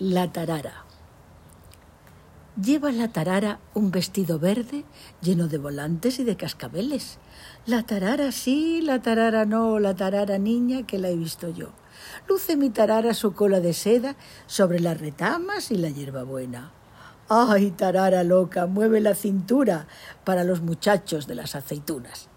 La tarara. Lleva la tarara un vestido verde lleno de volantes y de cascabeles. La tarara sí, la tarara no, la tarara niña que la he visto yo. Luce mi tarara su cola de seda sobre las retamas y la hierbabuena. ¡Ay, tarara loca! Mueve la cintura para los muchachos de las aceitunas.